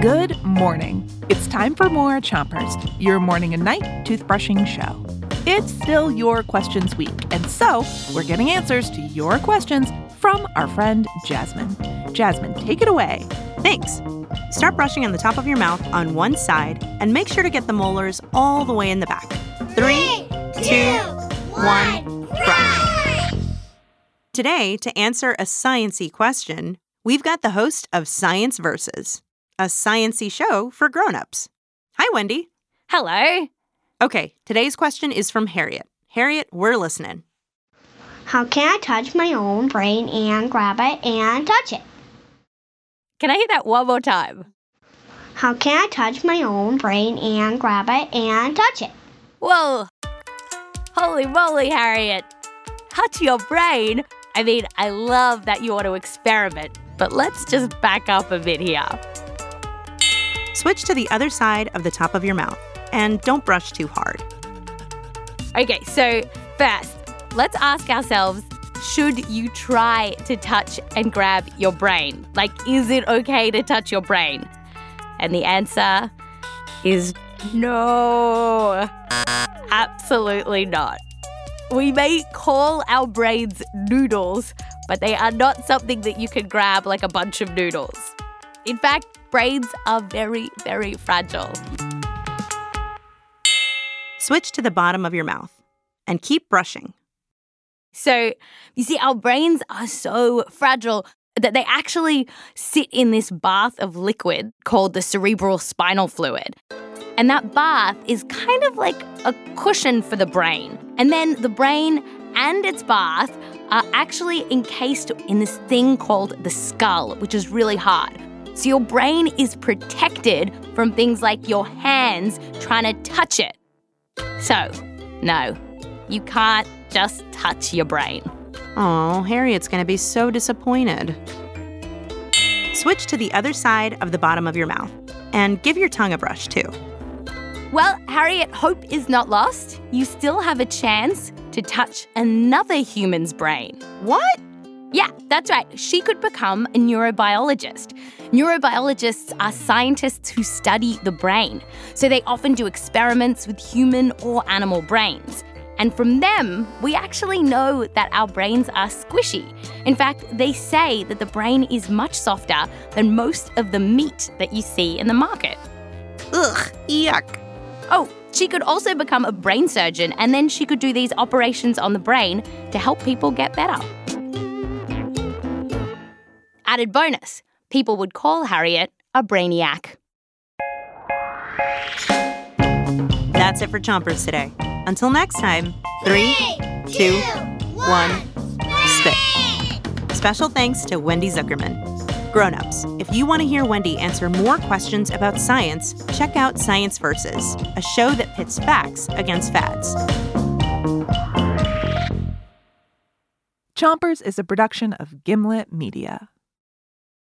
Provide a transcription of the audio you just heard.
Good morning. It's time for more Chompers, your morning and night toothbrushing show. It's still your questions week, and so we're getting answers to your questions from our friend Jasmine. Jasmine, take it away. Thanks. Start brushing on the top of your mouth on one side and make sure to get the molars all the way in the back. Three, two, one, brush. Today, to answer a sciency question, we've got the host of Science Versus, a sciency show for grown-ups. Hi, Wendy. Hello. Okay, today's question is from Harriet. Harriet, we're listening. How can I touch my own brain and grab it and touch it? Can I hear that one more time? How can I touch my own brain and grab it and touch it? Whoa. Holy moly, Harriet. Touch your brain? I mean, I love that you want to experiment, but let's just back up a bit here. Switch to the other side of the top of your mouth and don't brush too hard. Okay, so first, let's ask ourselves should you try to touch and grab your brain? Like, is it okay to touch your brain? And the answer is no. Absolutely not. We may call our brains noodles, but they are not something that you can grab like a bunch of noodles. In fact, brains are very, very fragile. Switch to the bottom of your mouth and keep brushing. So, you see, our brains are so fragile that they actually sit in this bath of liquid called the cerebral spinal fluid. And that bath is kind of like a cushion for the brain. And then the brain and its bath are actually encased in this thing called the skull, which is really hard. So your brain is protected from things like your hands trying to touch it. So, no, you can't just touch your brain. Oh, Harriet's going to be so disappointed. Switch to the other side of the bottom of your mouth and give your tongue a brush too. Well, Harriet, hope is not lost. You still have a chance to touch another human's brain. What? Yeah, that's right. She could become a neurobiologist. Neurobiologists are scientists who study the brain, so they often do experiments with human or animal brains. And from them, we actually know that our brains are squishy. In fact, they say that the brain is much softer than most of the meat that you see in the market. Ugh, yuck. Oh, she could also become a brain surgeon and then she could do these operations on the brain to help people get better. Added bonus people would call Harriet a brainiac. That's it for Chompers today. Until next time, three, two, one, spit. Special thanks to Wendy Zukerman. Grown-ups, if you want to hear Wendy answer more questions about science, check out Science Versus, a show that pits facts against fads. Chompers is a production of Gimlet Media.